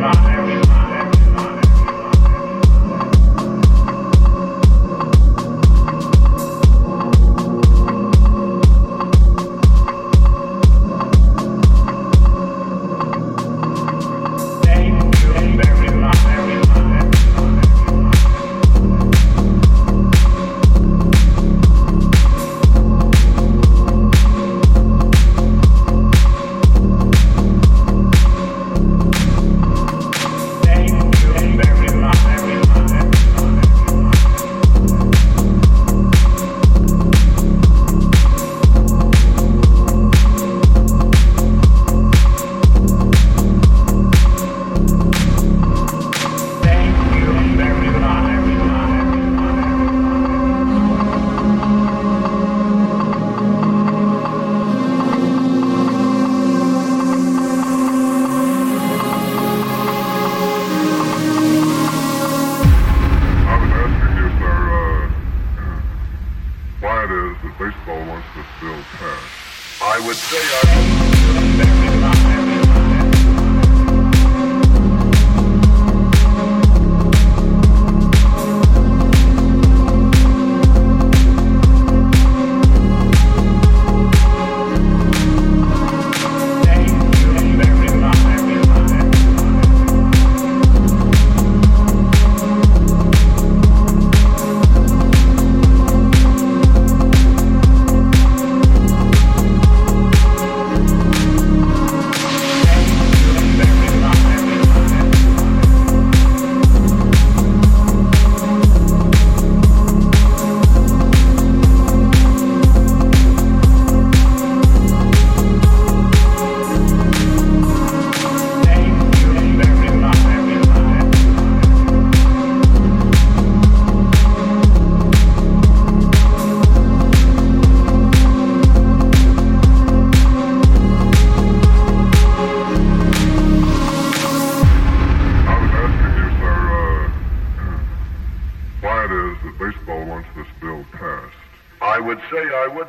Bye. Why it is that baseball wants this bill passed. I would say I would